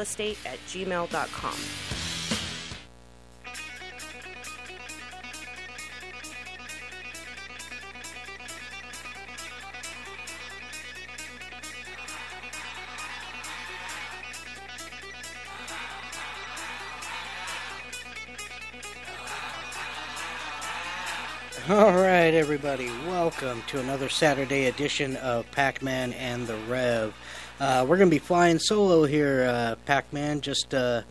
realestate at gmail.com. All right, everybody, welcome to another Saturday edition of Pac Man and the Rev. Uh, we're going to be flying solo here, uh, Pac Man. Just uh,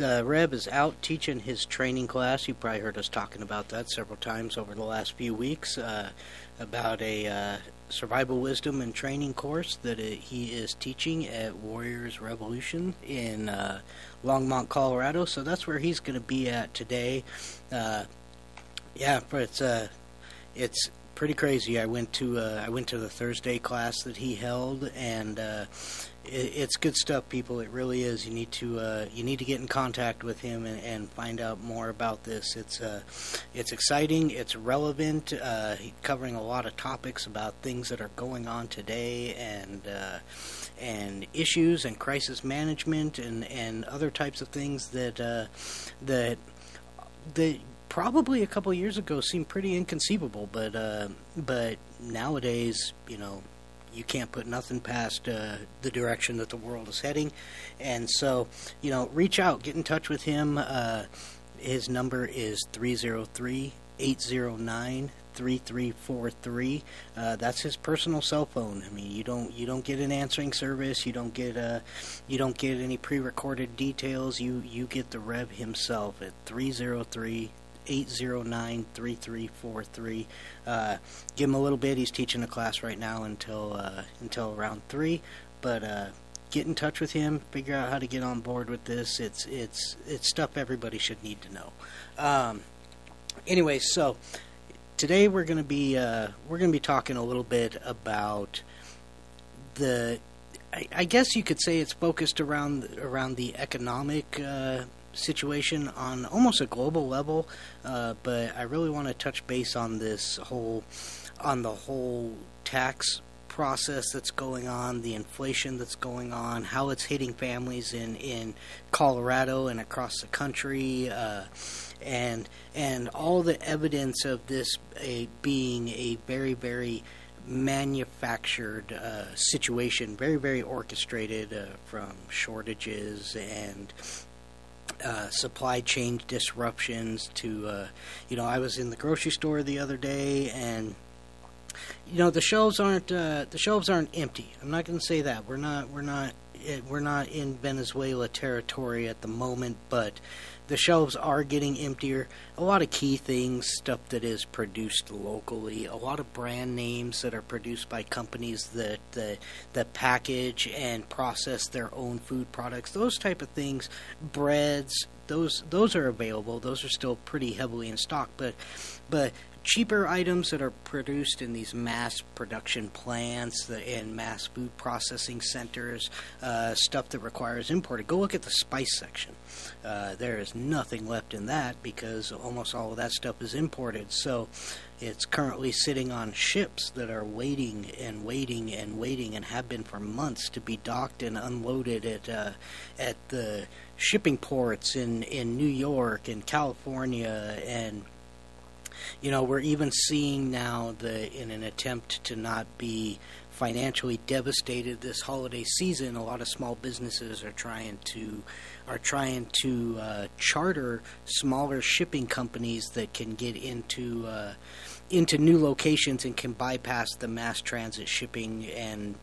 Rev is out teaching his training class. You probably heard us talking about that several times over the last few weeks uh, about a uh, survival wisdom and training course that it, he is teaching at Warriors Revolution in uh, Longmont, Colorado. So that's where he's going to be at today. Uh, yeah, but it's uh, it's pretty crazy. I went to uh, I went to the Thursday class that he held, and uh, it, it's good stuff, people. It really is. You need to uh, you need to get in contact with him and, and find out more about this. It's uh, it's exciting. It's relevant. Uh, covering a lot of topics about things that are going on today and. Uh, and issues and crisis management and, and other types of things that that that probably a couple years ago seemed pretty inconceivable, but uh, but nowadays, you know, you can't put nothing past uh, the direction that the world is heading, and so you know, reach out, get in touch with him. Uh, his number is 303 809 3343 uh, that's his personal cell phone. I mean you don't you don't get an answering service. You don't get uh you don't get any pre-recorded details. You you get the rev himself at 303 809-3343. Uh, give him a little bit. He's teaching a class right now until uh, until around three. But uh, get in touch with him. Figure out how to get on board with this. It's it's it's stuff everybody should need to know. Um, anyway, so today we're going to be uh, we're going to be talking a little bit about the. I, I guess you could say it's focused around around the economic uh, situation on almost a global level, uh, but I really want to touch base on this whole on the whole tax process that's going on, the inflation that's going on, how it's hitting families in in Colorado and across the country, uh, and and all the evidence of this a, being a very very manufactured uh, situation, very very orchestrated uh, from shortages and uh, supply chain disruptions to uh, you know I was in the grocery store the other day and you know the shelves aren't uh, the shelves aren't empty. I'm not going to say that we're not we're not eh, we're not in Venezuela territory at the moment, but the shelves are getting emptier. A lot of key things, stuff that is produced locally, a lot of brand names that are produced by companies that that, that package and process their own food products. Those type of things, breads, those those are available. Those are still pretty heavily in stock, but but cheaper items that are produced in these mass production plants and mass food processing centers, uh, stuff that requires imported. Go look at the spice section. Uh, there is nothing left in that because almost all of that stuff is imported. So it's currently sitting on ships that are waiting and waiting and waiting and have been for months to be docked and unloaded at uh, at the shipping ports in in New York and California and you know, we're even seeing now the in an attempt to not be financially devastated this holiday season, a lot of small businesses are trying to are trying to uh, charter smaller shipping companies that can get into uh, into new locations and can bypass the mass transit shipping. And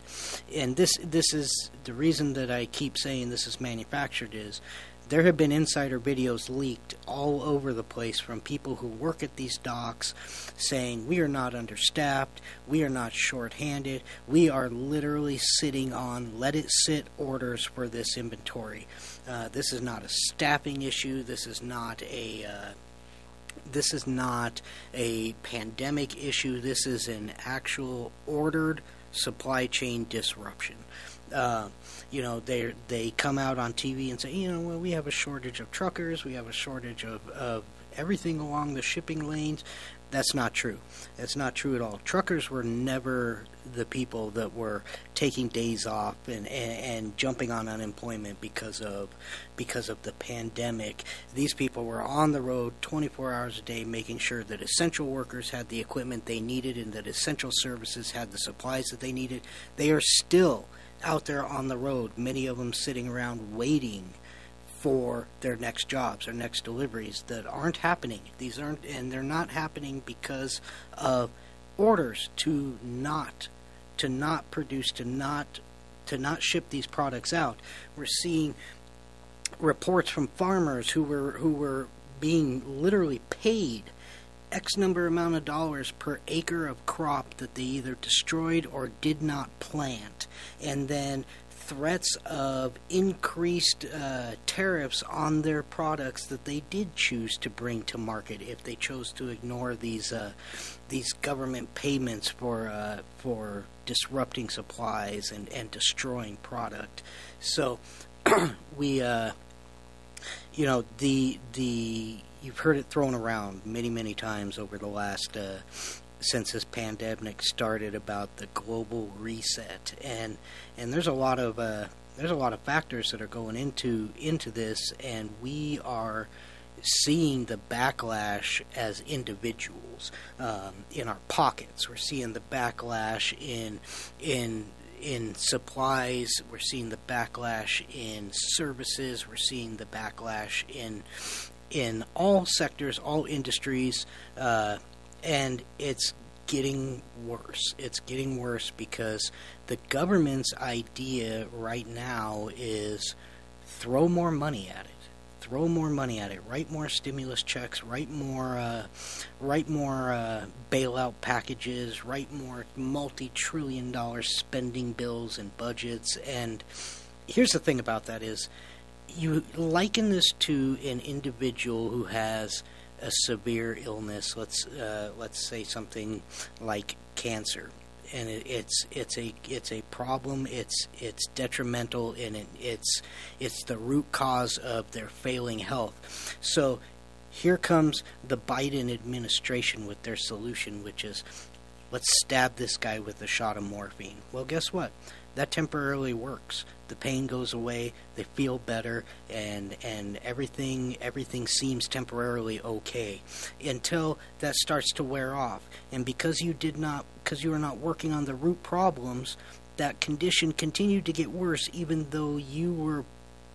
and this this is the reason that I keep saying this is manufactured is there have been insider videos leaked all over the place from people who work at these docks saying we are not understaffed, we are not short-handed, we are literally sitting on let it sit orders for this inventory. Uh, this is not a staffing issue. This is not a uh, this is not a pandemic issue. This is an actual ordered supply chain disruption. Uh, you know, they they come out on TV and say, you know, well, we have a shortage of truckers, we have a shortage of, of everything along the shipping lanes. That's not true. That's not true at all. Truckers were never the people that were taking days off and, and, and jumping on unemployment because of because of the pandemic. These people were on the road 24 hours a day, making sure that essential workers had the equipment they needed and that essential services had the supplies that they needed. They are still out there on the road. Many of them sitting around waiting for their next jobs or next deliveries that aren't happening. These aren't, and they're not happening because of orders to not to not produce, to not to not ship these products out. We're seeing reports from farmers who were who were being literally paid X number amount of dollars per acre of crop that they either destroyed or did not plant, and then threats of increased uh, tariffs on their products that they did choose to bring to market if they chose to ignore these uh, these government payments for uh, for disrupting supplies and, and destroying product. So we uh, you know the the you've heard it thrown around many many times over the last uh, since this pandemic started about the global reset. And and there's a lot of uh, there's a lot of factors that are going into into this and we are seeing the backlash as individuals um, in our pockets. We're seeing the backlash in in in supplies. We're seeing the backlash in services. We're seeing the backlash in in all sectors all industries uh, and it's getting worse. It's getting worse because the government's idea right now is throw more money at it. Throw more money at it. Write more stimulus checks. Write more. Uh, write more uh, bailout packages. Write more multi-trillion-dollar spending bills and budgets. And here's the thing about that is, you liken this to an individual who has a severe illness, let's uh, let's say something like cancer, and it, it's it's a it's a problem. It's it's detrimental, and it, it's it's the root cause of their failing health. So here comes the Biden administration with their solution, which is let's stab this guy with a shot of morphine. Well, guess what? That temporarily works the pain goes away, they feel better, and and everything everything seems temporarily okay until that starts to wear off. And because you did not because you are not working on the root problems, that condition continued to get worse even though you were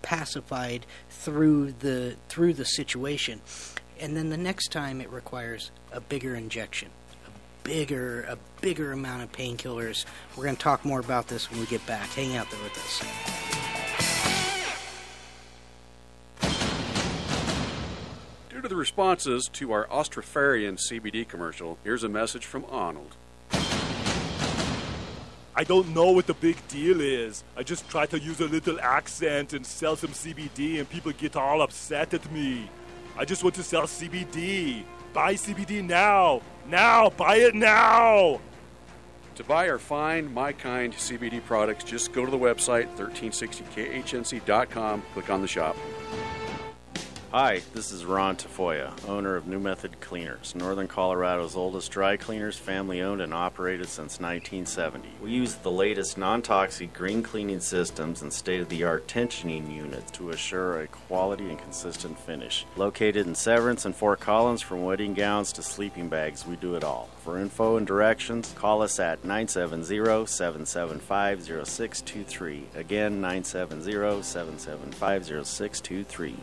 pacified through the through the situation. And then the next time it requires a bigger injection bigger a bigger amount of painkillers. We're going to talk more about this when we get back. Hang out there with us. Due to the responses to our Austrofarian CBD commercial, here's a message from Arnold. I don't know what the big deal is. I just try to use a little accent and sell some CBD, and people get all upset at me. I just want to sell CBD. Buy CBD now. Now. Buy it now. To buy or find My Kind CBD products, just go to the website 1360khnc.com, click on the shop. Hi, this is Ron Tafoya, owner of New Method Cleaners, Northern Colorado's oldest dry cleaners, family owned and operated since 1970. We use the latest non toxic green cleaning systems and state of the art tensioning units to assure a quality and consistent finish. Located in Severance and Fort Collins, from wedding gowns to sleeping bags, we do it all. For info and directions, call us at 970 775 0623. Again, 970 775 0623.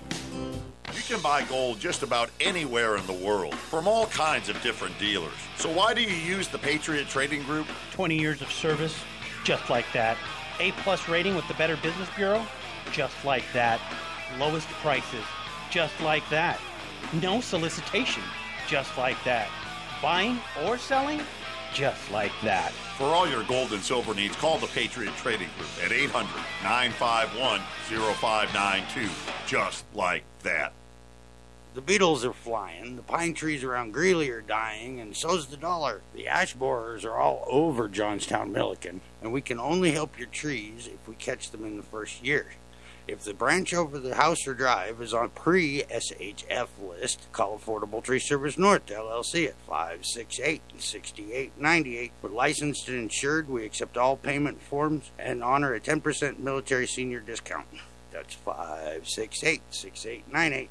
You can buy gold just about anywhere in the world from all kinds of different dealers. So why do you use the Patriot Trading Group? 20 years of service, just like that. A plus rating with the Better Business Bureau, just like that. Lowest prices, just like that. No solicitation, just like that. Buying or selling, just like that. For all your gold and silver needs, call the Patriot Trading Group at 800 951 0592. Just like that. The beetles are flying, the pine trees around Greeley are dying, and so's the dollar. The ash borers are all over Johnstown Milliken, and we can only help your trees if we catch them in the first year. If the branch over the house or drive is on pre SHF list, call Affordable Tree Service North LLC at 568 6898. We're licensed and insured. We accept all payment forms and honor a 10% military senior discount. That's 568 6898.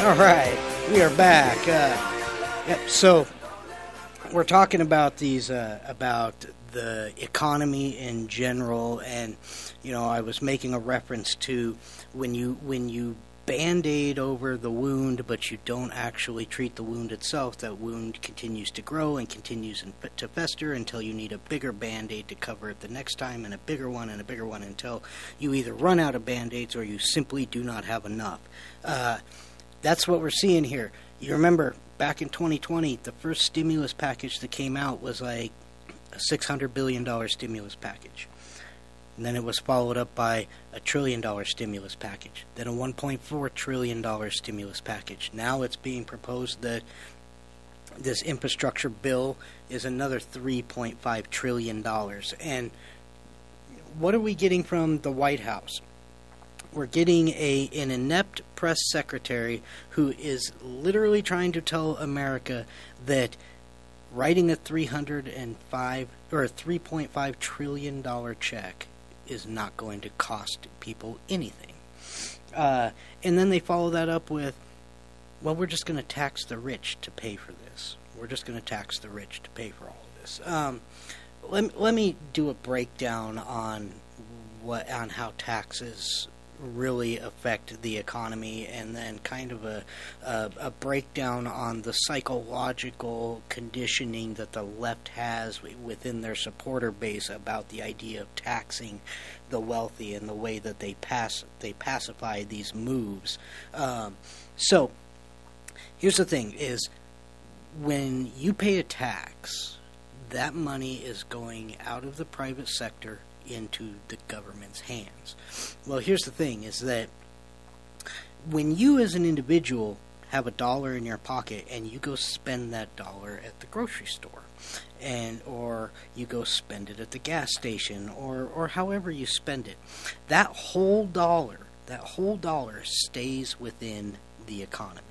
All right, we are back. Uh, yep. So we're talking about these uh, about the economy in general, and you know, I was making a reference to when you when you band-aid over the wound, but you don't actually treat the wound itself. That wound continues to grow and continues in, to fester until you need a bigger band-aid to cover it the next time, and a bigger one and a bigger one until you either run out of band-aids or you simply do not have enough. Uh, that's what we're seeing here. You remember back in 2020, the first stimulus package that came out was like a $600 billion stimulus package. And then it was followed up by a trillion dollar stimulus package, then a $1.4 trillion stimulus package. Now it's being proposed that this infrastructure bill is another $3.5 trillion. And what are we getting from the White House? We're getting a an inept press secretary who is literally trying to tell America that writing a 305 or a 3.5 trillion dollar check is not going to cost people anything. Uh, and then they follow that up with, well, we're just going to tax the rich to pay for this. We're just going to tax the rich to pay for all of this. Um, let, let me do a breakdown on what on how taxes really affect the economy, and then kind of a, a, a, breakdown on the psychological conditioning that the left has within their supporter base about the idea of taxing the wealthy and the way that they pass they pacify these moves. Um, so, here's the thing: is when you pay a tax, that money is going out of the private sector into the government's hands. Well, here's the thing is that when you as an individual have a dollar in your pocket and you go spend that dollar at the grocery store and or you go spend it at the gas station or or however you spend it that whole dollar that whole dollar stays within the economy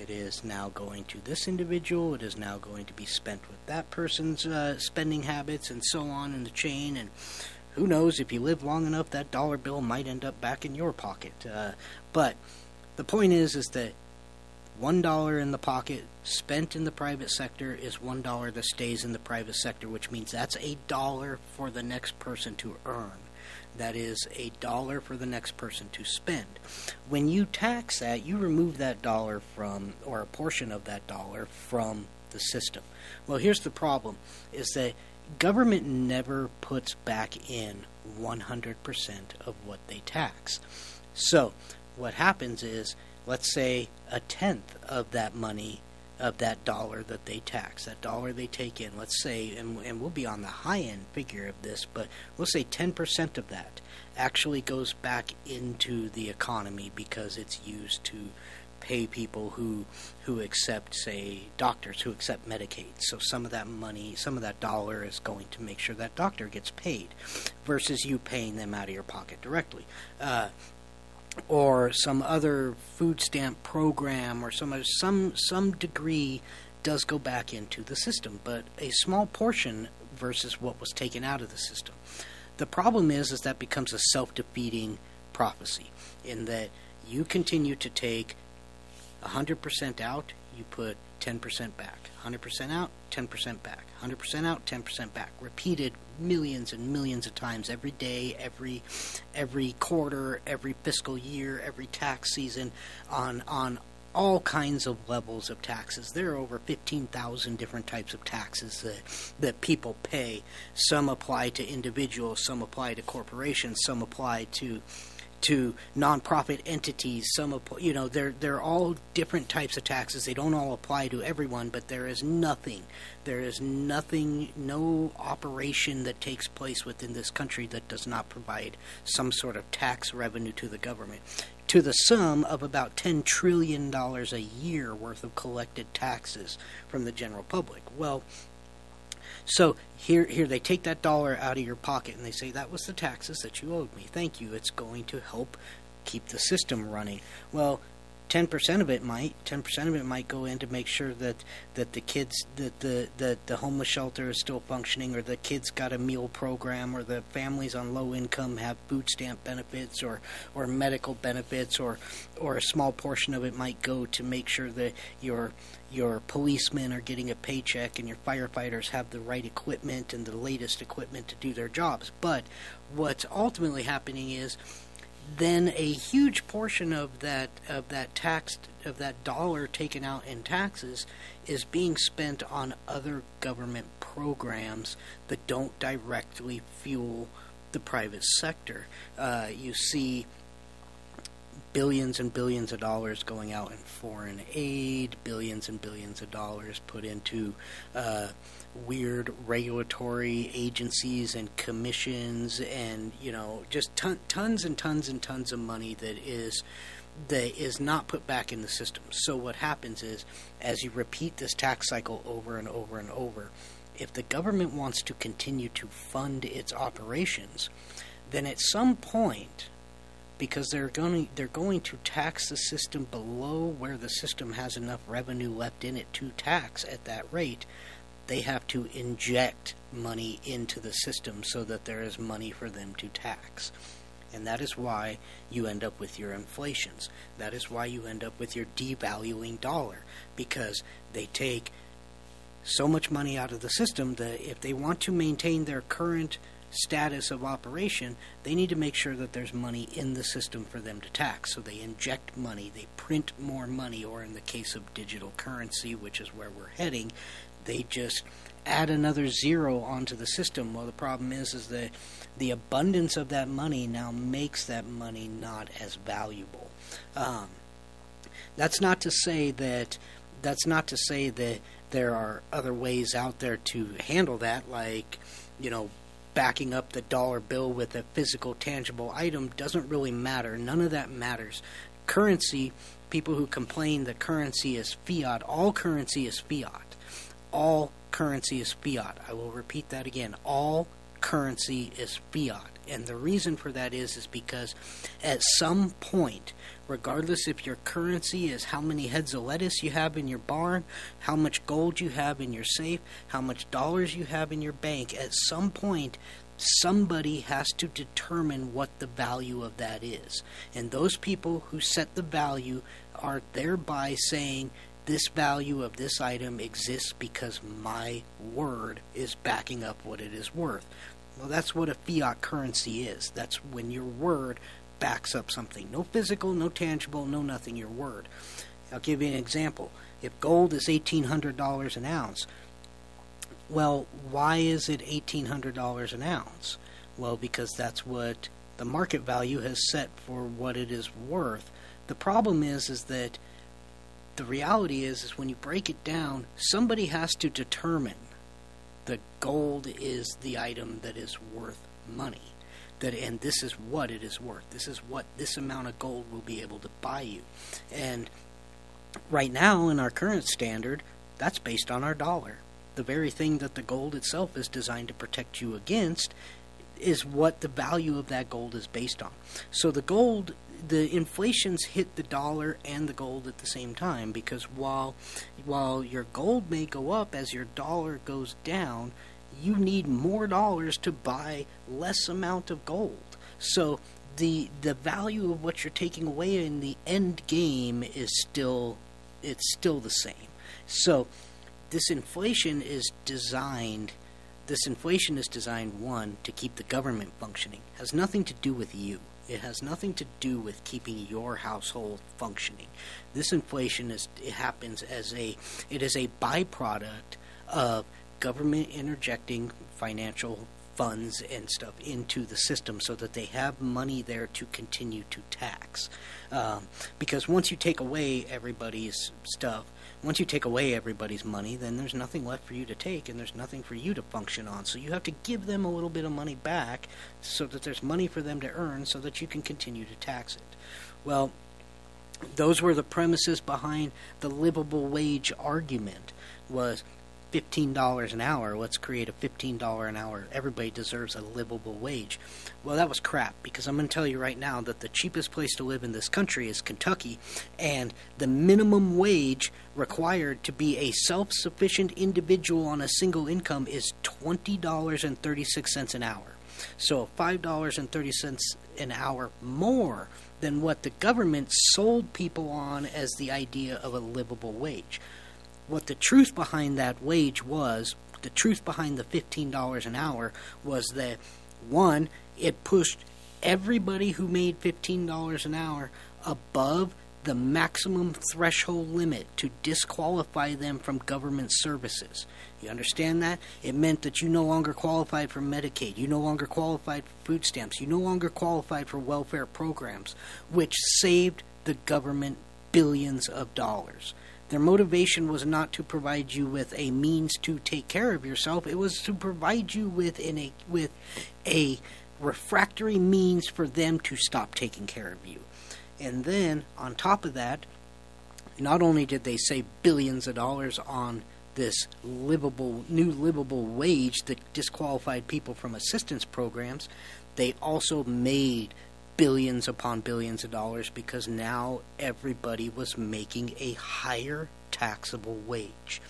it is now going to this individual. It is now going to be spent with that person's uh, spending habits and so on in the chain. And who knows, if you live long enough, that dollar bill might end up back in your pocket. Uh, but the point is, is that one dollar in the pocket spent in the private sector is one dollar that stays in the private sector, which means that's a dollar for the next person to earn. That is a dollar for the next person to spend. When you tax that, you remove that dollar from, or a portion of that dollar from the system. Well, here's the problem: is that government never puts back in 100% of what they tax. So, what happens is, let's say a tenth of that money of that dollar that they tax, that dollar they take in, let's say, and, and we'll be on the high end figure of this, but we'll say 10% of that actually goes back into the economy because it's used to pay people who who accept say doctors who accept Medicaid. So some of that money, some of that dollar is going to make sure that doctor gets paid versus you paying them out of your pocket directly. Uh, or some other food stamp program or some some some degree does go back into the system, but a small portion versus what was taken out of the system. The problem is is that becomes a self-defeating prophecy in that you continue to take 100% out, you put 10% back. 100% out, 10% back. 100% out, 10% back. Repeated millions and millions of times every day, every every quarter, every fiscal year, every tax season on on all kinds of levels of taxes. There are over 15,000 different types of taxes that, that people pay. Some apply to individuals, some apply to corporations, some apply to to nonprofit entities. Some, you know, they're they're all different types of taxes. They don't all apply to everyone, but there is nothing, there is nothing, no operation that takes place within this country that does not provide some sort of tax revenue to the government. to the sum of about $10 trillion a year worth of collected taxes from the general public. Well, so here, here they take that dollar out of your pocket and they say that was the taxes that you owed me. Thank you. It's going to help keep the system running. Well, ten percent of it might ten percent of it might go in to make sure that that the kids that the that the homeless shelter is still functioning or the kids got a meal program or the families on low income have food stamp benefits or or medical benefits or or a small portion of it might go to make sure that your your policemen are getting a paycheck and your firefighters have the right equipment and the latest equipment to do their jobs but what's ultimately happening is then a huge portion of that of that tax of that dollar taken out in taxes is being spent on other government programs that don't directly fuel the private sector. Uh, you see billions and billions of dollars going out in foreign aid, billions and billions of dollars put into uh, weird regulatory agencies and commissions, and you know, just ton, tons and tons and tons of money that is that is not put back in the system. So what happens is, as you repeat this tax cycle over and over and over, if the government wants to continue to fund its operations, then at some point because they're going they're going to tax the system below where the system has enough revenue left in it to tax at that rate. They have to inject money into the system so that there is money for them to tax. And that is why you end up with your inflations. That is why you end up with your devaluing dollar because they take so much money out of the system that if they want to maintain their current status of operation, they need to make sure that there's money in the system for them to tax. So they inject money, they print more money, or in the case of digital currency, which is where we're heading, they just add another zero onto the system. Well, the problem is, is that the abundance of that money now makes that money not as valuable. Um, that's not to say that that's not to say that there are other ways out there to handle that, like you know backing up the dollar bill with a physical, tangible item doesn't really matter. None of that matters. Currency, people who complain that currency is fiat, all currency is fiat. All currency is fiat. I will repeat that again. All currency is fiat. And the reason for that is is because at some point regardless if your currency is how many heads of lettuce you have in your barn, how much gold you have in your safe, how much dollars you have in your bank, at some point somebody has to determine what the value of that is. And those people who set the value are thereby saying this value of this item exists because my word is backing up what it is worth. Well, that's what a fiat currency is. That's when your word backs up something. No physical, no tangible, no nothing, your word. I'll give you an example. If gold is $1,800 an ounce, well, why is it $1,800 an ounce? Well, because that's what the market value has set for what it is worth. The problem is, is that the reality is, is when you break it down, somebody has to determine that gold is the item that is worth money that and this is what it is worth. This is what this amount of gold will be able to buy you. And right now in our current standard, that's based on our dollar. The very thing that the gold itself is designed to protect you against is what the value of that gold is based on. So the gold the inflations hit the dollar and the gold at the same time because while while your gold may go up as your dollar goes down, you need more dollars to buy less amount of gold. So the the value of what you're taking away in the end game is still it's still the same. So this inflation is designed this inflation is designed one to keep the government functioning. It has nothing to do with you. It has nothing to do with keeping your household functioning. This inflation is it happens as a it is a byproduct of government interjecting financial funds and stuff into the system so that they have money there to continue to tax. Um, because once you take away everybody's stuff, once you take away everybody's money, then there's nothing left for you to take and there's nothing for you to function on. So you have to give them a little bit of money back so that there's money for them to earn so that you can continue to tax it. Well, those were the premises behind the livable wage argument was $15 an hour let's create a $15 an hour. Everybody deserves a livable wage. Well that was crap because i'm going to tell you right now that the cheapest place to live in this country is kentucky and the minimum wage required to be a self-sufficient individual on a single income is $20.36 an hour. So $5.30 an hour more than what the government sold people on as the idea of a livable wage. What the truth behind that wage was, the truth behind the $15 an hour was that one, it pushed everybody who made $15 an hour above the maximum threshold limit to disqualify them from government services. You understand that? It meant that you no longer qualified for Medicaid, you no longer qualified for food stamps, you no longer qualified for welfare programs, which saved the government billions of dollars. Their motivation was not to provide you with a means to take care of yourself, it was to provide you with a with a refractory means for them to stop taking care of you. And then on top of that, not only did they save billions of dollars on this livable new livable wage that disqualified people from assistance programs, they also made billions upon billions of dollars because now everybody was making a higher taxable wage.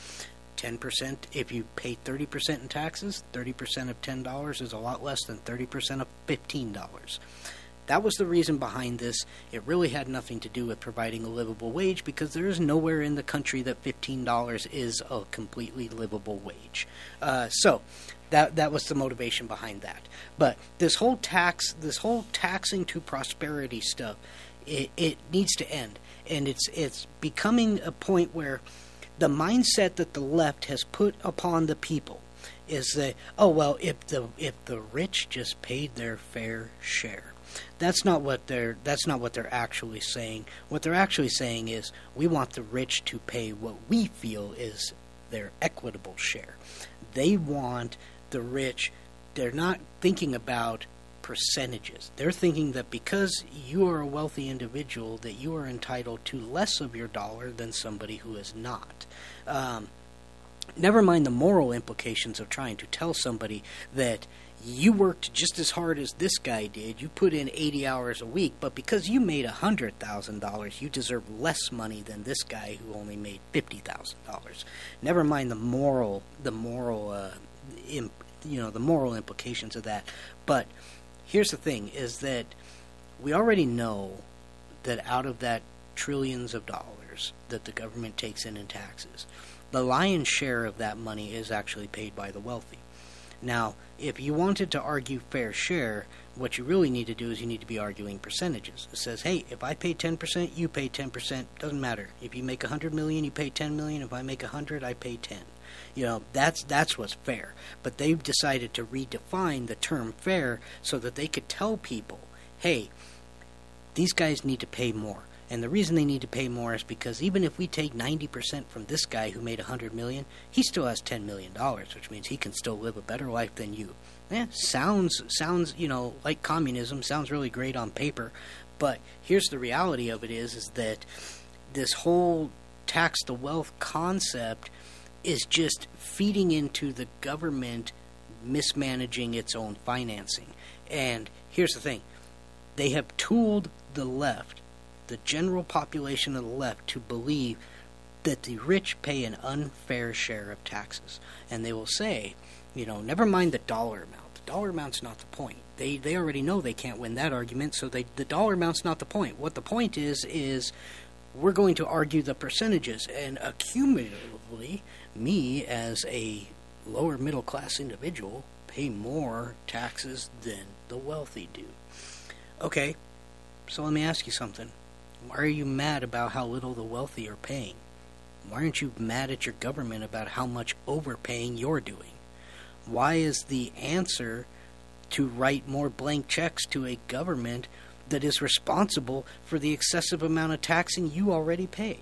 10% if you pay 30% in taxes, 30% of $10 is a lot less than 30% of $15. That was the reason behind this. It really had nothing to do with providing a livable wage because there is nowhere in the country that $15 is a completely livable wage. Uh, so, that that was the motivation behind that. But this whole tax, this whole taxing to prosperity stuff, it, it needs to end, and it's it's becoming a point where the mindset that the left has put upon the people is that oh well if the if the rich just paid their fair share that's not what they're that's not what they're actually saying. What they're actually saying is we want the rich to pay what we feel is their equitable share. They want the rich they're not thinking about percentages. They're thinking that because you are a wealthy individual that you are entitled to less of your dollar than somebody who is not. Um, never mind the moral implications of trying to tell somebody that you worked just as hard as this guy did. You put in 80 hours a week, but because you made $100,000, you deserve less money than this guy who only made $50,000. Never mind the moral the moral uh, you know, the moral implications of that. But here's the thing is that we already know that out of that trillions of dollars that the government takes in in taxes, the lion's share of that money is actually paid by the wealthy. Now, if you wanted to argue fair share, what you really need to do is you need to be arguing percentages. It says, hey, if I pay 10%, you pay 10%. Doesn't matter. If you make 100 million, you pay 10 million. If I make 100, I pay 10. You know, that's that's what's fair. But they've decided to redefine the term fair so that they could tell people, hey, these guys need to pay more. And the reason they need to pay more is because even if we take 90% from this guy who made 100 million, he still has 10 million dollars, which means he can still live a better life than you. Yeah, sounds sounds, you know, like communism, sounds really great on paper, but here's the reality of it is is that this whole tax the wealth concept is just feeding into the government mismanaging its own financing. And here's the thing. They have tooled the left the general population of the left to believe that the rich pay an unfair share of taxes. And they will say, you know, never mind the dollar amount. The dollar amount's not the point. They they already know they can't win that argument, so they the dollar amount's not the point. What the point is is we're going to argue the percentages and accumulatively me as a lower middle class individual pay more taxes than the wealthy do. Okay. So let me ask you something why are you mad about how little the wealthy are paying? Why aren't you mad at your government about how much overpaying you're doing? Why is the answer to write more blank checks to a government that is responsible for the excessive amount of taxing you already pay?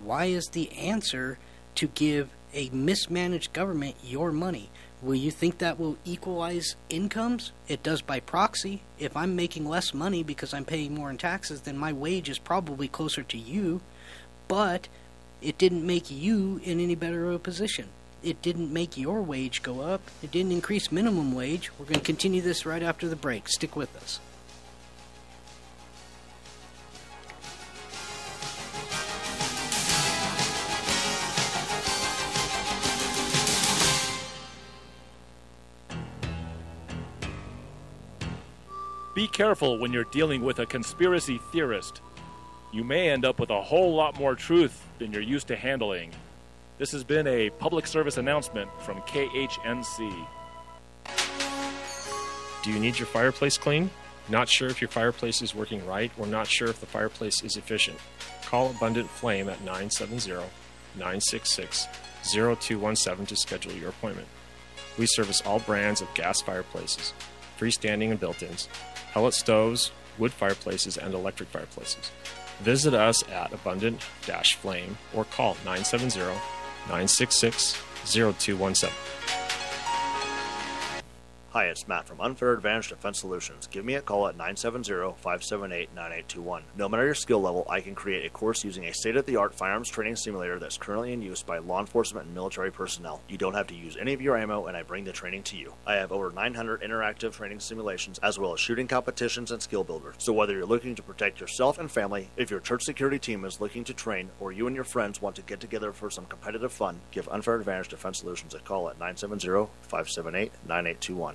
Why is the answer to give a mismanaged government your money. Will you think that will equalize incomes? It does by proxy. If I'm making less money because I'm paying more in taxes, then my wage is probably closer to you, but it didn't make you in any better of a position. It didn't make your wage go up. It didn't increase minimum wage. We're going to continue this right after the break. Stick with us. Be careful when you're dealing with a conspiracy theorist. You may end up with a whole lot more truth than you're used to handling. This has been a public service announcement from KHNC. Do you need your fireplace cleaned? Not sure if your fireplace is working right or not sure if the fireplace is efficient? Call Abundant Flame at 970 966 0217 to schedule your appointment. We service all brands of gas fireplaces, freestanding and built ins, pellet stoves, wood fireplaces, and electric fireplaces. Visit us at Abundant Flame or call 970 966 0217. Hi, it's Matt from Unfair Advantage Defense Solutions. Give me a call at 970-578-9821. No matter your skill level, I can create a course using a state-of-the-art firearms training simulator that's currently in use by law enforcement and military personnel. You don't have to use any of your ammo, and I bring the training to you. I have over 900 interactive training simulations, as well as shooting competitions and skill builders. So whether you're looking to protect yourself and family, if your church security team is looking to train, or you and your friends want to get together for some competitive fun, give Unfair Advantage Defense Solutions a call at 970-578-9821.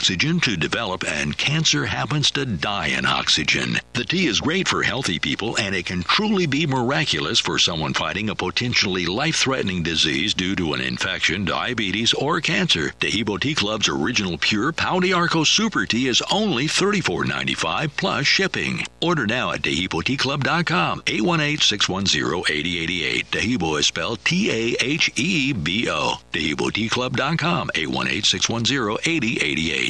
oxygen to develop, and cancer happens to die in oxygen. The tea is great for healthy people, and it can truly be miraculous for someone fighting a potentially life threatening disease due to an infection, diabetes, or cancer. Taheebo Tea Club's original pure Pau d'Arco Super Tea is only $34.95 plus shipping. Order now at TaheeboTeaClub.com, 818-610-8088. Taheebo is spelled T-A-H-E-B-O. TaheeboTeaClub.com, 818-610-8088.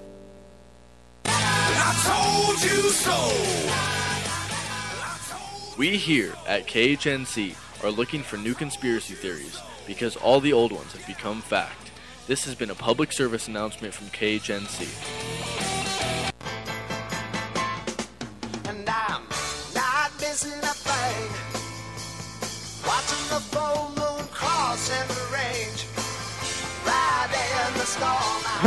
We here at KHNC are looking for new conspiracy theories because all the old ones have become fact. This has been a public service announcement from KHNC. And I'm not missing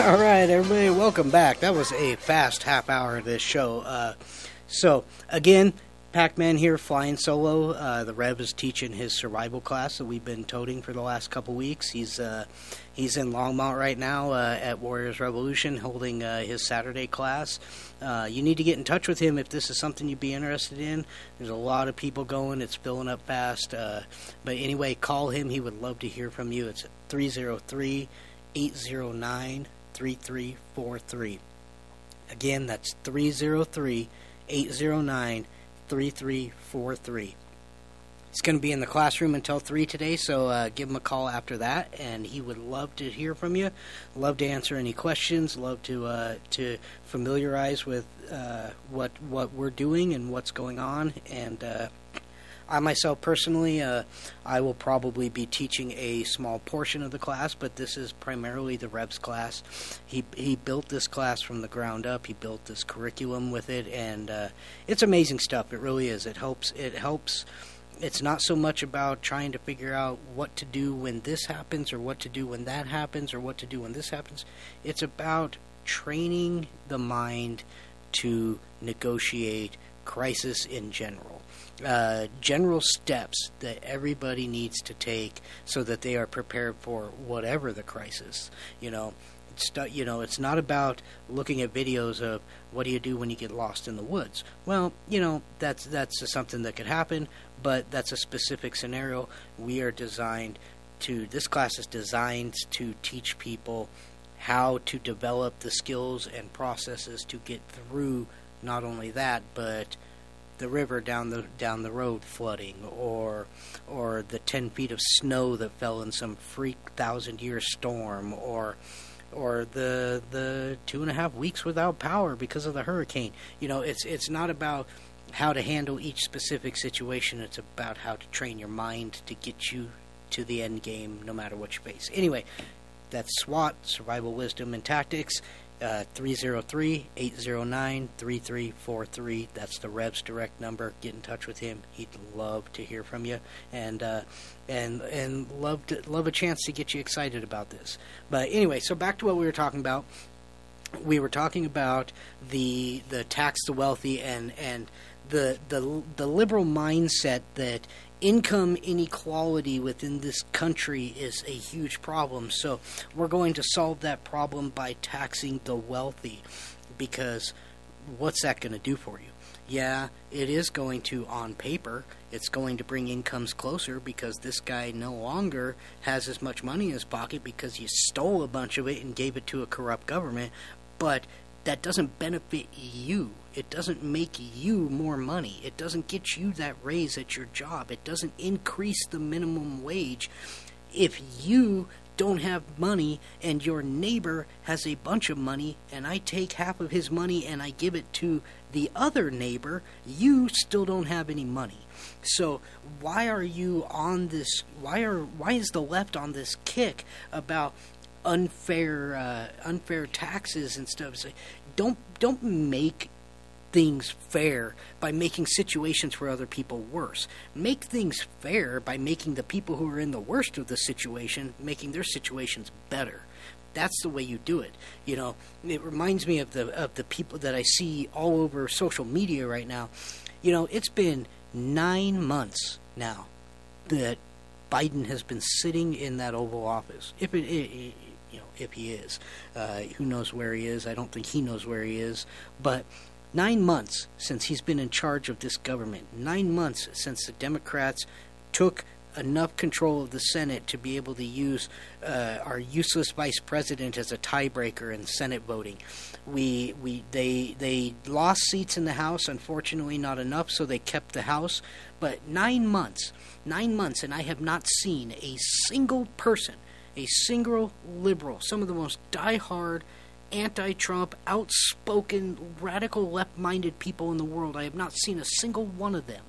All right, everybody, welcome back. That was a fast half hour of this show. Uh, so, again, Pac Man here flying solo. Uh, the Rev is teaching his survival class that we've been toting for the last couple weeks. He's uh, he's in Longmont right now uh, at Warriors Revolution holding uh, his Saturday class. Uh, you need to get in touch with him if this is something you'd be interested in. There's a lot of people going, it's filling up fast. But anyway, call him. He would love to hear from you. It's 303 809 3343. Again, that's 303 809 3343. He's going to be in the classroom until 3 today, so uh, give him a call after that, and he would love to hear from you. Love to answer any questions, love to uh, to familiarize with uh, what what we're doing and what's going on. And uh, I myself personally, uh, I will probably be teaching a small portion of the class, but this is primarily the Rev's class. He he built this class from the ground up. He built this curriculum with it, and uh, it's amazing stuff. It really is. It helps. It helps it's not so much about trying to figure out what to do when this happens or what to do when that happens or what to do when this happens. It's about training the mind to negotiate crisis in general. Uh, general steps that everybody needs to take so that they are prepared for whatever the crisis. You know, it's you know, it's not about looking at videos of what do you do when you get lost in the woods. Well, you know, that's that's something that could happen, but that's a specific scenario. We are designed to. This class is designed to teach people how to develop the skills and processes to get through not only that, but the river down the down the road flooding, or or the ten feet of snow that fell in some freak thousand year storm, or or the the two and a half weeks without power because of the hurricane. You know, it's it's not about how to handle each specific situation. It's about how to train your mind to get you to the end game, no matter what you face. Anyway, that's SWAT, Survival Wisdom and Tactics. Uh, 303-809-3343. That's the Rev's direct number. Get in touch with him. He'd love to hear from you, and uh, and and love to, love a chance to get you excited about this. But anyway, so back to what we were talking about. We were talking about the the tax the wealthy and and the the the liberal mindset that income inequality within this country is a huge problem. So we're going to solve that problem by taxing the wealthy because what's that going to do for you? Yeah, it is going to, on paper, it's going to bring incomes closer because this guy no longer has as much money in his pocket because he stole a bunch of it and gave it to a corrupt government. But that doesn't benefit you. It doesn't make you more money. It doesn't get you that raise at your job. It doesn't increase the minimum wage. If you don't have money and your neighbor has a bunch of money and I take half of his money and I give it to the other neighbor, you still don't have any money. So why are you on this why are why is the left on this kick about unfair uh, unfair taxes and stuff. So don't don't make things fair by making situations for other people worse. Make things fair by making the people who are in the worst of the situation making their situations better. That's the way you do it. You know, it reminds me of the of the people that I see all over social media right now. You know, it's been nine months now that Biden has been sitting in that Oval Office. If it, it, if he is. Uh, who knows where he is? I don't think he knows where he is. But nine months since he's been in charge of this government, nine months since the Democrats took enough control of the Senate to be able to use uh, our useless vice president as a tiebreaker in Senate voting. We we they they lost seats in the House. Unfortunately, not enough, so they kept the House. But nine months, nine months, and I have not seen a single person a single liberal, some of the most die-hard, anti-Trump, outspoken, radical left-minded people in the world. I have not seen a single one of them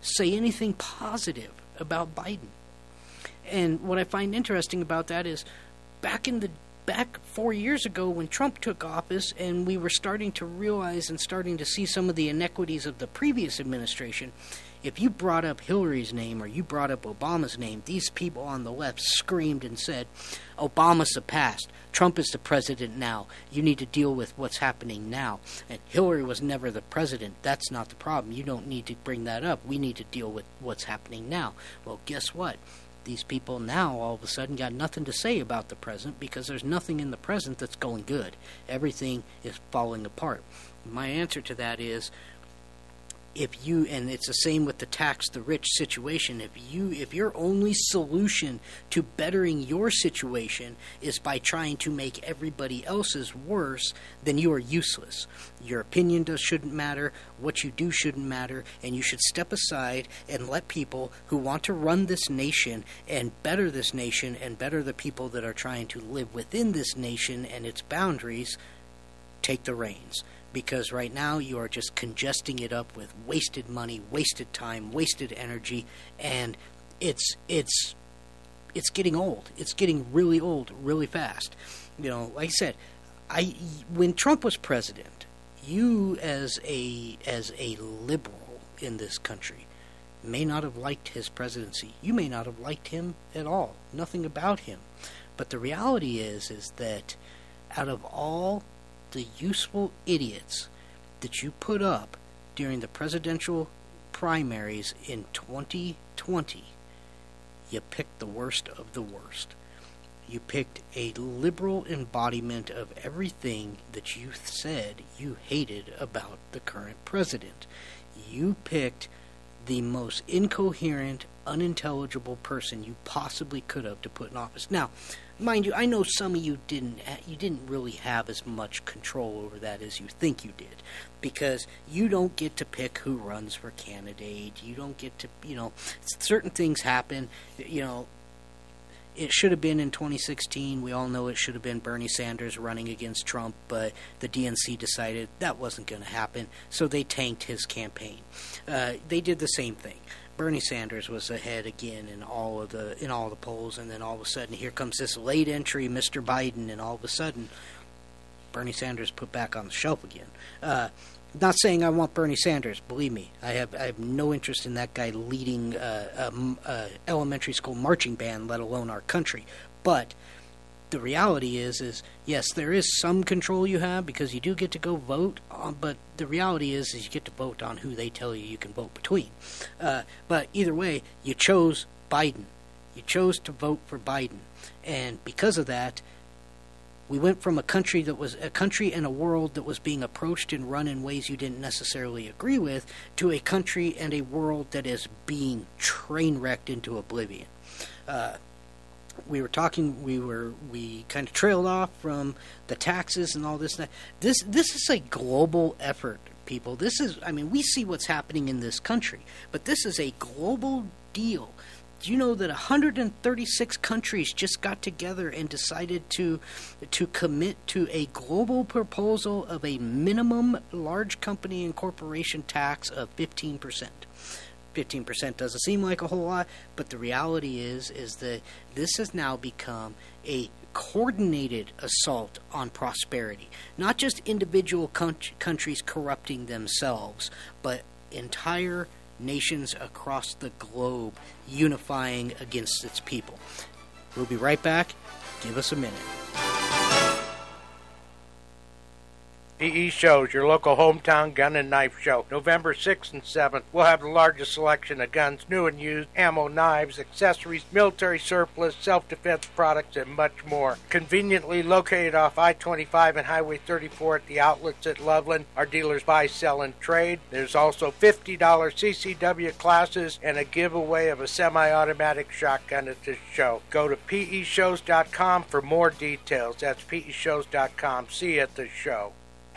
say anything positive about Biden. And what I find interesting about that is back in the back 4 years ago when Trump took office and we were starting to realize and starting to see some of the inequities of the previous administration, if you brought up Hillary's name or you brought up Obama's name, these people on the left screamed and said, Obama's the past. Trump is the president now. You need to deal with what's happening now. And Hillary was never the president. That's not the problem. You don't need to bring that up. We need to deal with what's happening now. Well, guess what? These people now all of a sudden got nothing to say about the present because there's nothing in the present that's going good. Everything is falling apart. My answer to that is if you and it's the same with the tax the rich situation if you if your only solution to bettering your situation is by trying to make everybody else's worse then you are useless. Your opinion does shouldn't matter. What you do shouldn't matter. And you should step aside and let people who want to run this nation and better this nation and better the people that are trying to live within this nation and its boundaries take the reins because right now you are just congesting it up with wasted money, wasted time, wasted energy, and it's it's it's getting old. It's getting really old really fast. You know, like I said, I when Trump was president, you as a as a liberal in this country, may not have liked his presidency. You may not have liked him at all. Nothing about him. But the reality is is that out of all the useful idiots that you put up during the presidential primaries in 2020, you picked the worst of the worst. You picked a liberal embodiment of everything that you said you hated about the current president. You picked the most incoherent, unintelligible person you possibly could have to put in office. Now, mind you, I know some of you didn't you didn't really have as much control over that as you think you did, because you don't get to pick who runs for candidate. You don't get to you know certain things happen. You know. It should have been in 2016. We all know it should have been Bernie Sanders running against Trump, but the DNC decided that wasn't going to happen, so they tanked his campaign. Uh, they did the same thing. Bernie Sanders was ahead again in all of the in all the polls, and then all of a sudden here comes this late entry, Mr. Biden, and all of a sudden Bernie Sanders put back on the shelf again. Uh, not saying I want Bernie Sanders. Believe me, I have I have no interest in that guy leading uh, a, a elementary school marching band, let alone our country. But the reality is, is yes, there is some control you have because you do get to go vote. On, but the reality is, is you get to vote on who they tell you you can vote between. Uh, but either way, you chose Biden. You chose to vote for Biden, and because of that, we went from a country that was a country and a world that was being approached and run in ways you didn't necessarily agree with to a country and a world that is being train wrecked into oblivion. Uh, we were talking we were we kind of trailed off from the taxes and all this and that. this this is a global effort people this is i mean we see what's happening in this country but this is a global deal do you know that 136 countries just got together and decided to to commit to a global proposal of a minimum large company and corporation tax of 15%? 15% doesn't seem like a whole lot, but the reality is is that this has now become a coordinated assault on prosperity. Not just individual country, countries corrupting themselves, but entire nations across the globe unifying against its people. We'll be right back. Give us a minute. PE Shows, your local hometown gun and knife show. November 6th and 7th, we'll have the largest selection of guns, new and used, ammo, knives, accessories, military surplus, self defense products, and much more. Conveniently located off I 25 and Highway 34 at the outlets at Loveland. Our dealers buy, sell, and trade. There's also $50 CCW classes and a giveaway of a semi automatic shotgun at this show. Go to peshows.com for more details. That's peshows.com. See you at the show.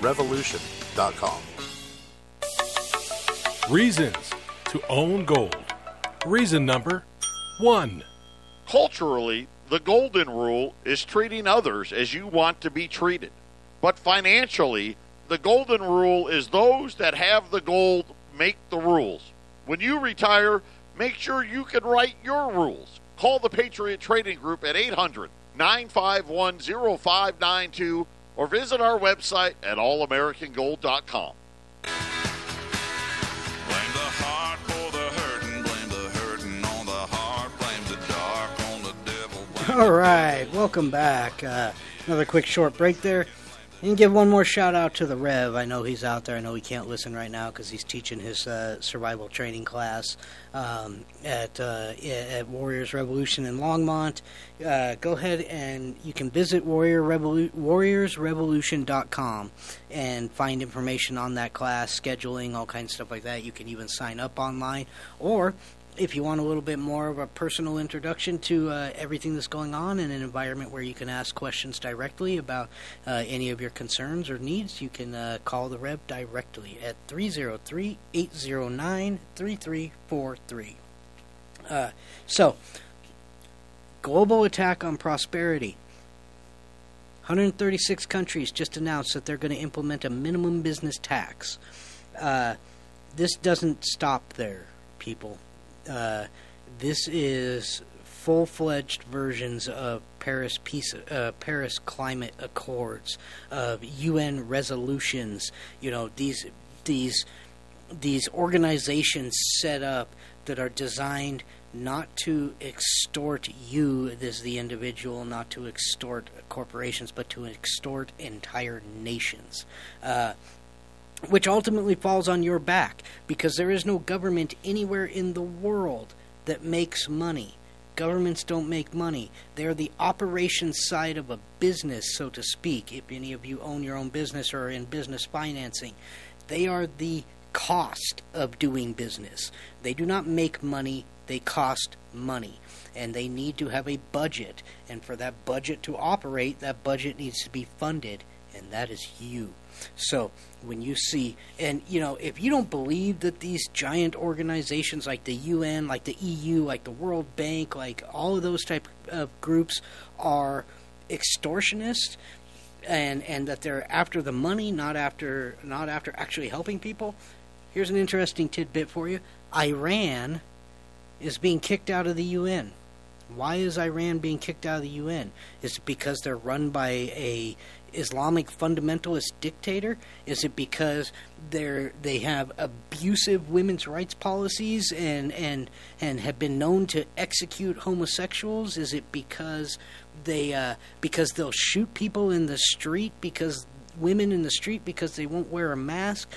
warriorsrevolution.com. Reasons to own gold. Reason number one. Culturally, the golden rule is treating others as you want to be treated. But financially, the golden rule is those that have the gold make the rules. When you retire, make sure you can write your rules. Call the Patriot Trading Group at 800 951 0592 or visit our website at allamericangold.com. Blame the heart for the hurting, blame the hurting on the heart, blame the dark on the devil. All right, welcome back. Uh, another quick short break there. And give one more shout out to the Rev. I know he's out there. I know he can't listen right now because he's teaching his uh, survival training class um, at uh, at Warriors Revolution in Longmont. Uh, go ahead and you can visit Warrior Revolu- warriorsrevolution.com and find information on that class, scheduling, all kinds of stuff like that. You can even sign up online, or if you want a little bit more of a personal introduction to uh, everything that's going on in an environment where you can ask questions directly about uh, any of your concerns or needs, you can uh, call the Rev directly at 303 809 3343. Uh, So, global attack on prosperity. 136 countries just announced that they're going to implement a minimum business tax. Uh, this doesn't stop there, people. Uh, this is full-fledged versions of Paris peace, uh, Paris climate accords, of UN resolutions. You know these these these organizations set up that are designed not to extort you as the individual, not to extort corporations, but to extort entire nations. Uh, which ultimately falls on your back because there is no government anywhere in the world that makes money. Governments don't make money. They're the operations side of a business, so to speak. If any of you own your own business or are in business financing, they are the cost of doing business. They do not make money, they cost money. And they need to have a budget. And for that budget to operate, that budget needs to be funded. And that is you. So when you see, and you know, if you don't believe that these giant organizations like the UN, like the EU, like the World Bank, like all of those type of groups are extortionists, and and that they're after the money, not after not after actually helping people. Here's an interesting tidbit for you: Iran is being kicked out of the UN. Why is Iran being kicked out of the UN? Is it because they're run by a Islamic fundamentalist dictator? Is it because they're they have abusive women's rights policies and and and have been known to execute homosexuals? Is it because they uh, because they'll shoot people in the street because women in the street because they won't wear a mask?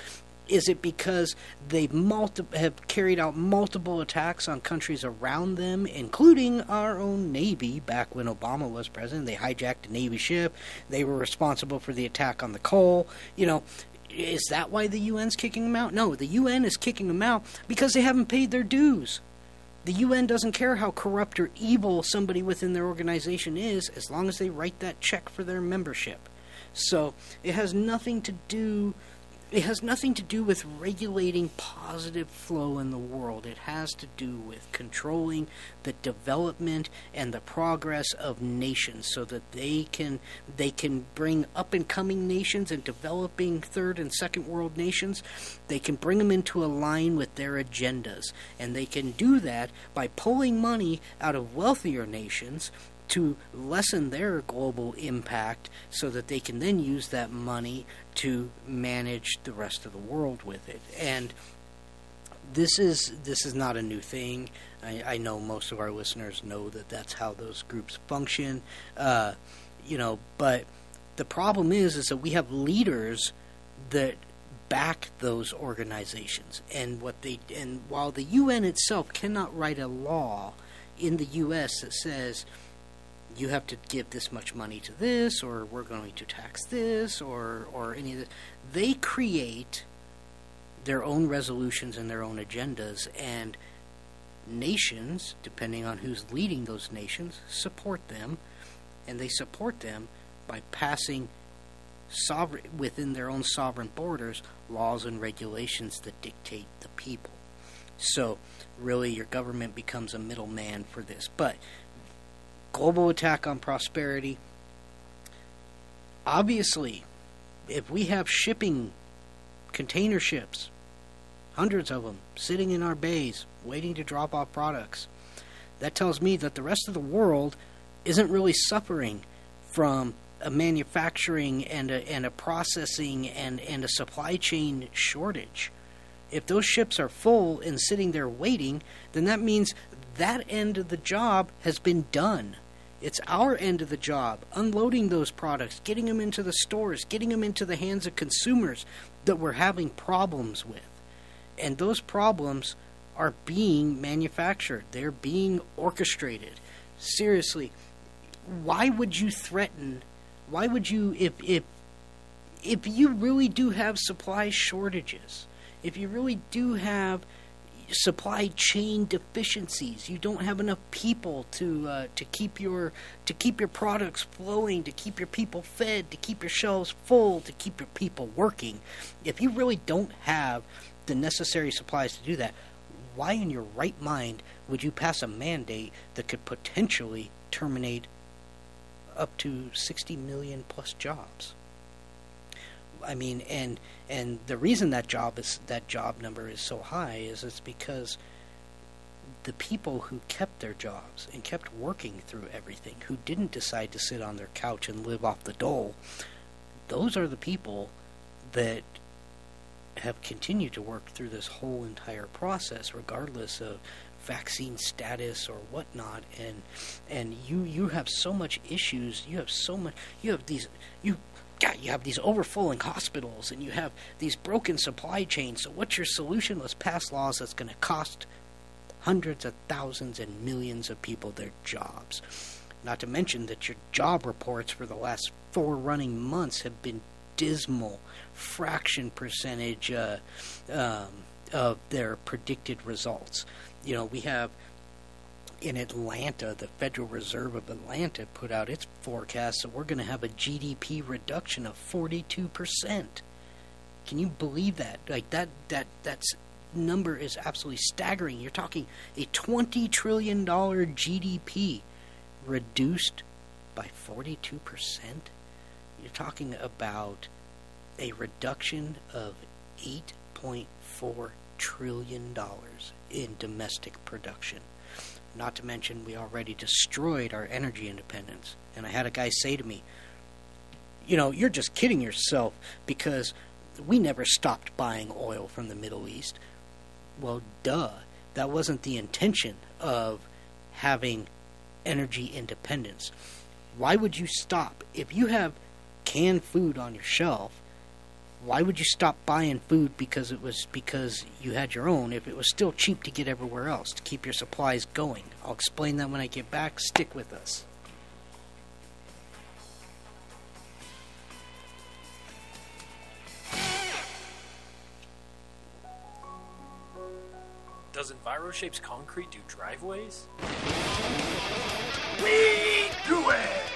Is it because they multi- have carried out multiple attacks on countries around them, including our own Navy back when Obama was president? They hijacked a Navy ship. They were responsible for the attack on the Cole. You know, is that why the UN's kicking them out? No, the UN is kicking them out because they haven't paid their dues. The UN doesn't care how corrupt or evil somebody within their organization is as long as they write that check for their membership. So it has nothing to do it has nothing to do with regulating positive flow in the world. It has to do with controlling the development and the progress of nations so that they can they can bring up and coming nations and developing third and second world nations they can bring them into a line with their agendas and they can do that by pulling money out of wealthier nations to lessen their global impact so that they can then use that money to manage the rest of the world with it. And this is this is not a new thing. I, I know most of our listeners know that that's how those groups function. Uh, you know, but the problem is is that we have leaders that back those organizations, and what they and while the UN itself cannot write a law in the U.S. that says you have to give this much money to this, or we're going to tax this, or or any of this. They create their own resolutions and their own agendas, and nations, depending on who's leading those nations, support them, and they support them by passing sovereign within their own sovereign borders laws and regulations that dictate the people. So, really, your government becomes a middleman for this, but global attack on prosperity. Obviously, if we have shipping container ships, hundreds of them, sitting in our bays waiting to drop off products, that tells me that the rest of the world isn't really suffering from a manufacturing and a, and a processing and, and a supply chain shortage. If those ships are full and sitting there waiting, then that means that end of the job has been done It's our end of the job, unloading those products, getting them into the stores, getting them into the hands of consumers that we're having problems with. And those problems are being manufactured, they're being orchestrated. Seriously, why would you threaten? Why would you, if, if, if you really do have supply shortages, if you really do have supply chain deficiencies. You don't have enough people to uh, to keep your to keep your products flowing, to keep your people fed, to keep your shelves full, to keep your people working. If you really don't have the necessary supplies to do that, why in your right mind would you pass a mandate that could potentially terminate up to 60 million plus jobs? I mean, and and the reason that job is that job number is so high is it's because the people who kept their jobs and kept working through everything, who didn't decide to sit on their couch and live off the dole, those are the people that have continued to work through this whole entire process, regardless of vaccine status or whatnot. And and you you have so much issues. You have so much. You have these. You God, you have these overflowing hospitals and you have these broken supply chains. So, what's your solution? Let's pass laws that's going to cost hundreds of thousands and millions of people their jobs. Not to mention that your job reports for the last four running months have been dismal, fraction percentage uh, um, of their predicted results. You know, we have in Atlanta, the Federal Reserve of Atlanta put out its forecast that we're going to have a GDP reduction of 42%. Can you believe that? Like that that that's number is absolutely staggering. You're talking a 20 trillion dollar GDP reduced by 42%. You're talking about a reduction of 8.4 trillion dollars in domestic production. Not to mention, we already destroyed our energy independence. And I had a guy say to me, You know, you're just kidding yourself because we never stopped buying oil from the Middle East. Well, duh. That wasn't the intention of having energy independence. Why would you stop? If you have canned food on your shelf, why would you stop buying food because it was because you had your own if it was still cheap to get everywhere else to keep your supplies going? I'll explain that when I get back. Stick with us. Does EnviroShapes Concrete do driveways? We do it!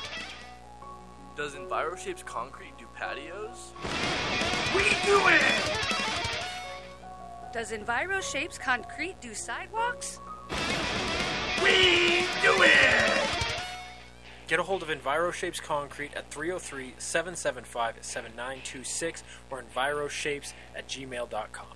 Does EnviroShapes Concrete do patios? We do it! Does Enviro Shapes Concrete do sidewalks? We do it! Get a hold of Enviro Shapes Concrete at 303 775 7926 or EnviroShapes at gmail.com.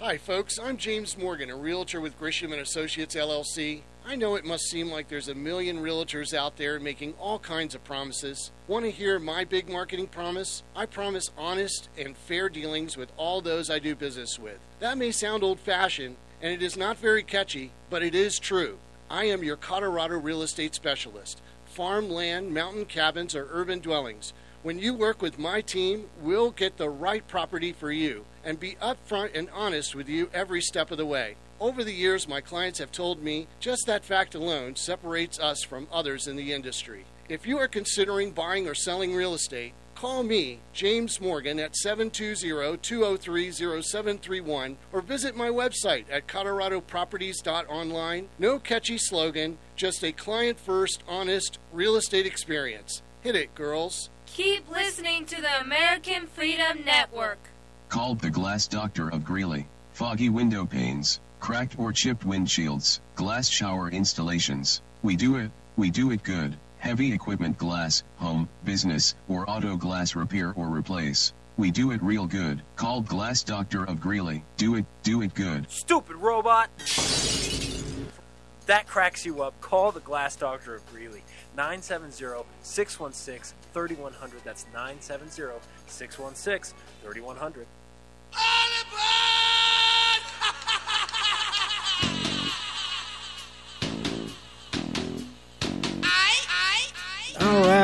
Hi, folks. I'm James Morgan, a realtor with Grisham and Associates LLC. I know it must seem like there's a million realtors out there making all kinds of promises. Want to hear my big marketing promise? I promise honest and fair dealings with all those I do business with. That may sound old fashioned, and it is not very catchy, but it is true. I am your Colorado real estate specialist. Farm land, mountain cabins, or urban dwellings. When you work with my team, we'll get the right property for you and be upfront and honest with you every step of the way. Over the years, my clients have told me just that fact alone separates us from others in the industry. If you are considering buying or selling real estate, call me, James Morgan, at 720 203 0731 or visit my website at coloradoproperties.online. No catchy slogan, just a client first, honest real estate experience. Hit it, girls. Keep listening to the American Freedom Network. Called the Glass Doctor of Greeley. Foggy window panes, cracked or chipped windshields, glass shower installations. We do it, we do it good. Heavy equipment glass, home, business, or auto glass repair or replace. We do it real good. Called Glass Doctor of Greeley. Do it, do it good. Stupid robot! That cracks you up. Call the Glass Doctor of Greeley. 970 616 3100. That's 970 616 3100.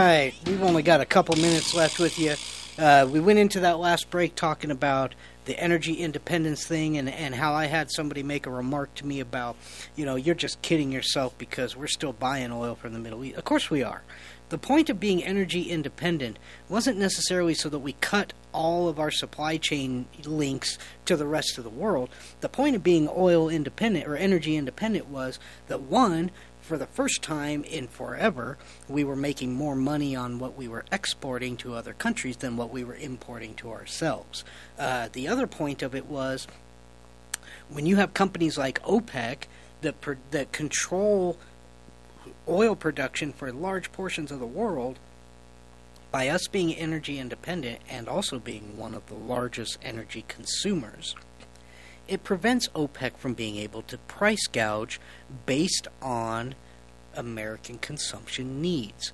Only got a couple minutes left with you. Uh, we went into that last break talking about the energy independence thing and, and how I had somebody make a remark to me about, you know, you're just kidding yourself because we're still buying oil from the Middle East. Of course we are. The point of being energy independent wasn't necessarily so that we cut all of our supply chain links to the rest of the world. The point of being oil independent or energy independent was that one, for the first time in forever, we were making more money on what we were exporting to other countries than what we were importing to ourselves. Uh, the other point of it was when you have companies like OPEC that that control oil production for large portions of the world, by us being energy independent and also being one of the largest energy consumers, it prevents OPEC from being able to price gouge based on American consumption needs.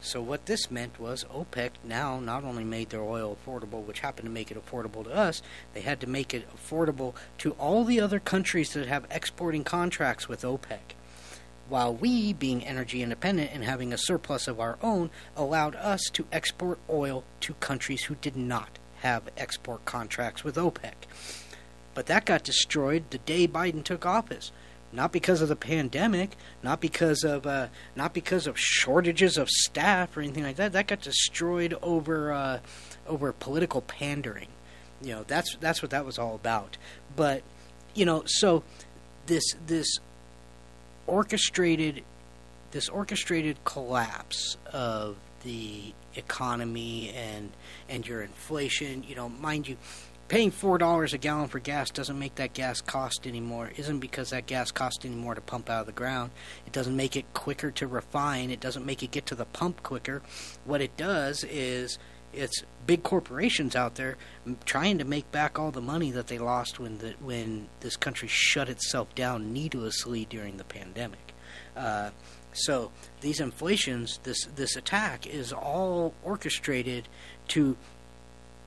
So what this meant was OPEC now not only made their oil affordable, which happened to make it affordable to us, they had to make it affordable to all the other countries that have exporting contracts with OPEC. While we, being energy independent and having a surplus of our own, allowed us to export oil to countries who did not have export contracts with OPEC. But that got destroyed the day Biden took office not because of the pandemic, not because of uh, not because of shortages of staff or anything like that. That got destroyed over uh, over political pandering. You know, that's that's what that was all about. But you know, so this this orchestrated this orchestrated collapse of the economy and and your inflation. You know, mind you, paying four dollars a gallon for gas doesn't make that gas cost anymore. Isn't because that gas costs anymore to pump out of the ground. It doesn't make it quicker to refine. It doesn't make it get to the pump quicker. What it does is it's big corporations out there trying to make back all the money that they lost when the when this country shut itself down needlessly during the pandemic. Uh, so these inflations, this this attack is all orchestrated to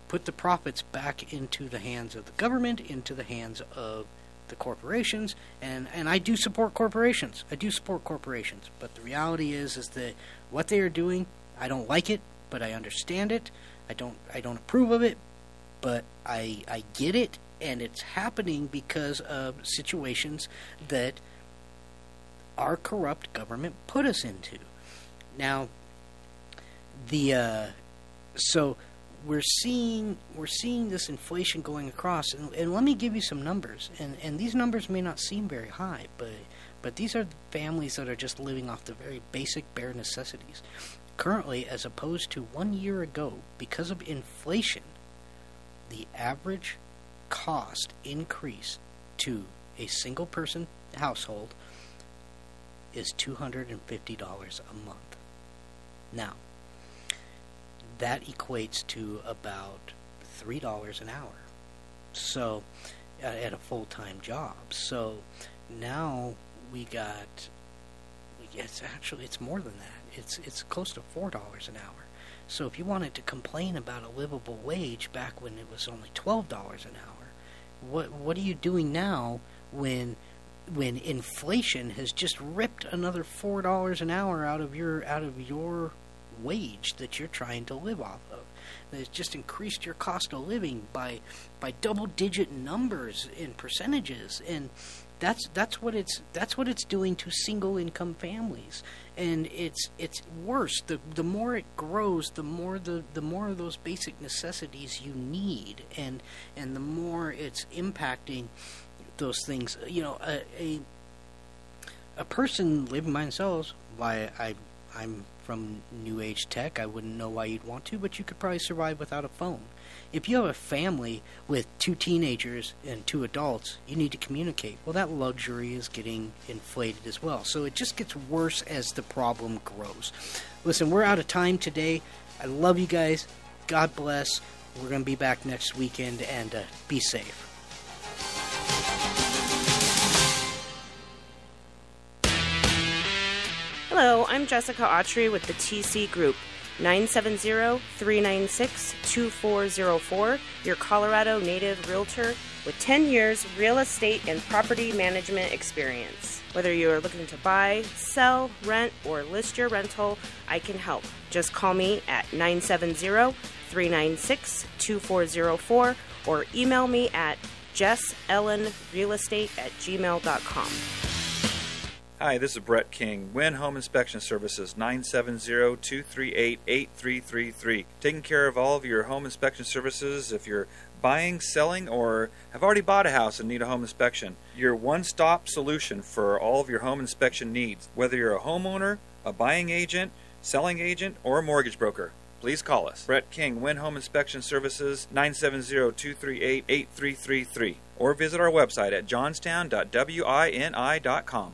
put the profits back into the hands of the government, into the hands of the corporations, and, and I do support corporations. I do support corporations, but the reality is is that what they are doing, I don't like it, but I understand it. I don't I don't approve of it, but I I get it, and it's happening because of situations that our corrupt government put us into. Now, the uh, so we're seeing we're seeing this inflation going across, and, and let me give you some numbers. And and these numbers may not seem very high, but but these are families that are just living off the very basic bare necessities. Currently, as opposed to one year ago, because of inflation, the average cost increase to a single person household is $250 a month. Now, that equates to about three dollars an hour. So, uh, at a full time job. So now we got. It's actually it's more than that. It's it's close to four dollars an hour. So if you wanted to complain about a livable wage back when it was only twelve dollars an hour, what what are you doing now when when inflation has just ripped another four dollars an hour out of your out of your wage that you're trying to live off of. It's just increased your cost of living by by double digit numbers in percentages. And that's that's what it's that's what it's doing to single income families. And it's it's worse. The the more it grows the more the the more of those basic necessities you need. And and the more it's impacting those things. You know a a, a person living by themselves why I I'm from New Age tech. I wouldn't know why you'd want to, but you could probably survive without a phone. If you have a family with two teenagers and two adults, you need to communicate. Well, that luxury is getting inflated as well. So it just gets worse as the problem grows. Listen, we're out of time today. I love you guys. God bless. We're going to be back next weekend and uh, be safe. Hello, I'm Jessica Autry with the TC Group. 970 396 2404, your Colorado native realtor with 10 years real estate and property management experience. Whether you are looking to buy, sell, rent, or list your rental, I can help. Just call me at 970 396 2404 or email me at jessellenrealestate at gmail.com. Hi, this is Brett King, Win Home Inspection Services, 970-238-8333. Taking care of all of your home inspection services if you're buying, selling, or have already bought a house and need a home inspection. Your one-stop solution for all of your home inspection needs, whether you're a homeowner, a buying agent, selling agent, or a mortgage broker. Please call us. Brett King, Win Home Inspection Services, 970-238-8333. Or visit our website at johnstown.wini.com.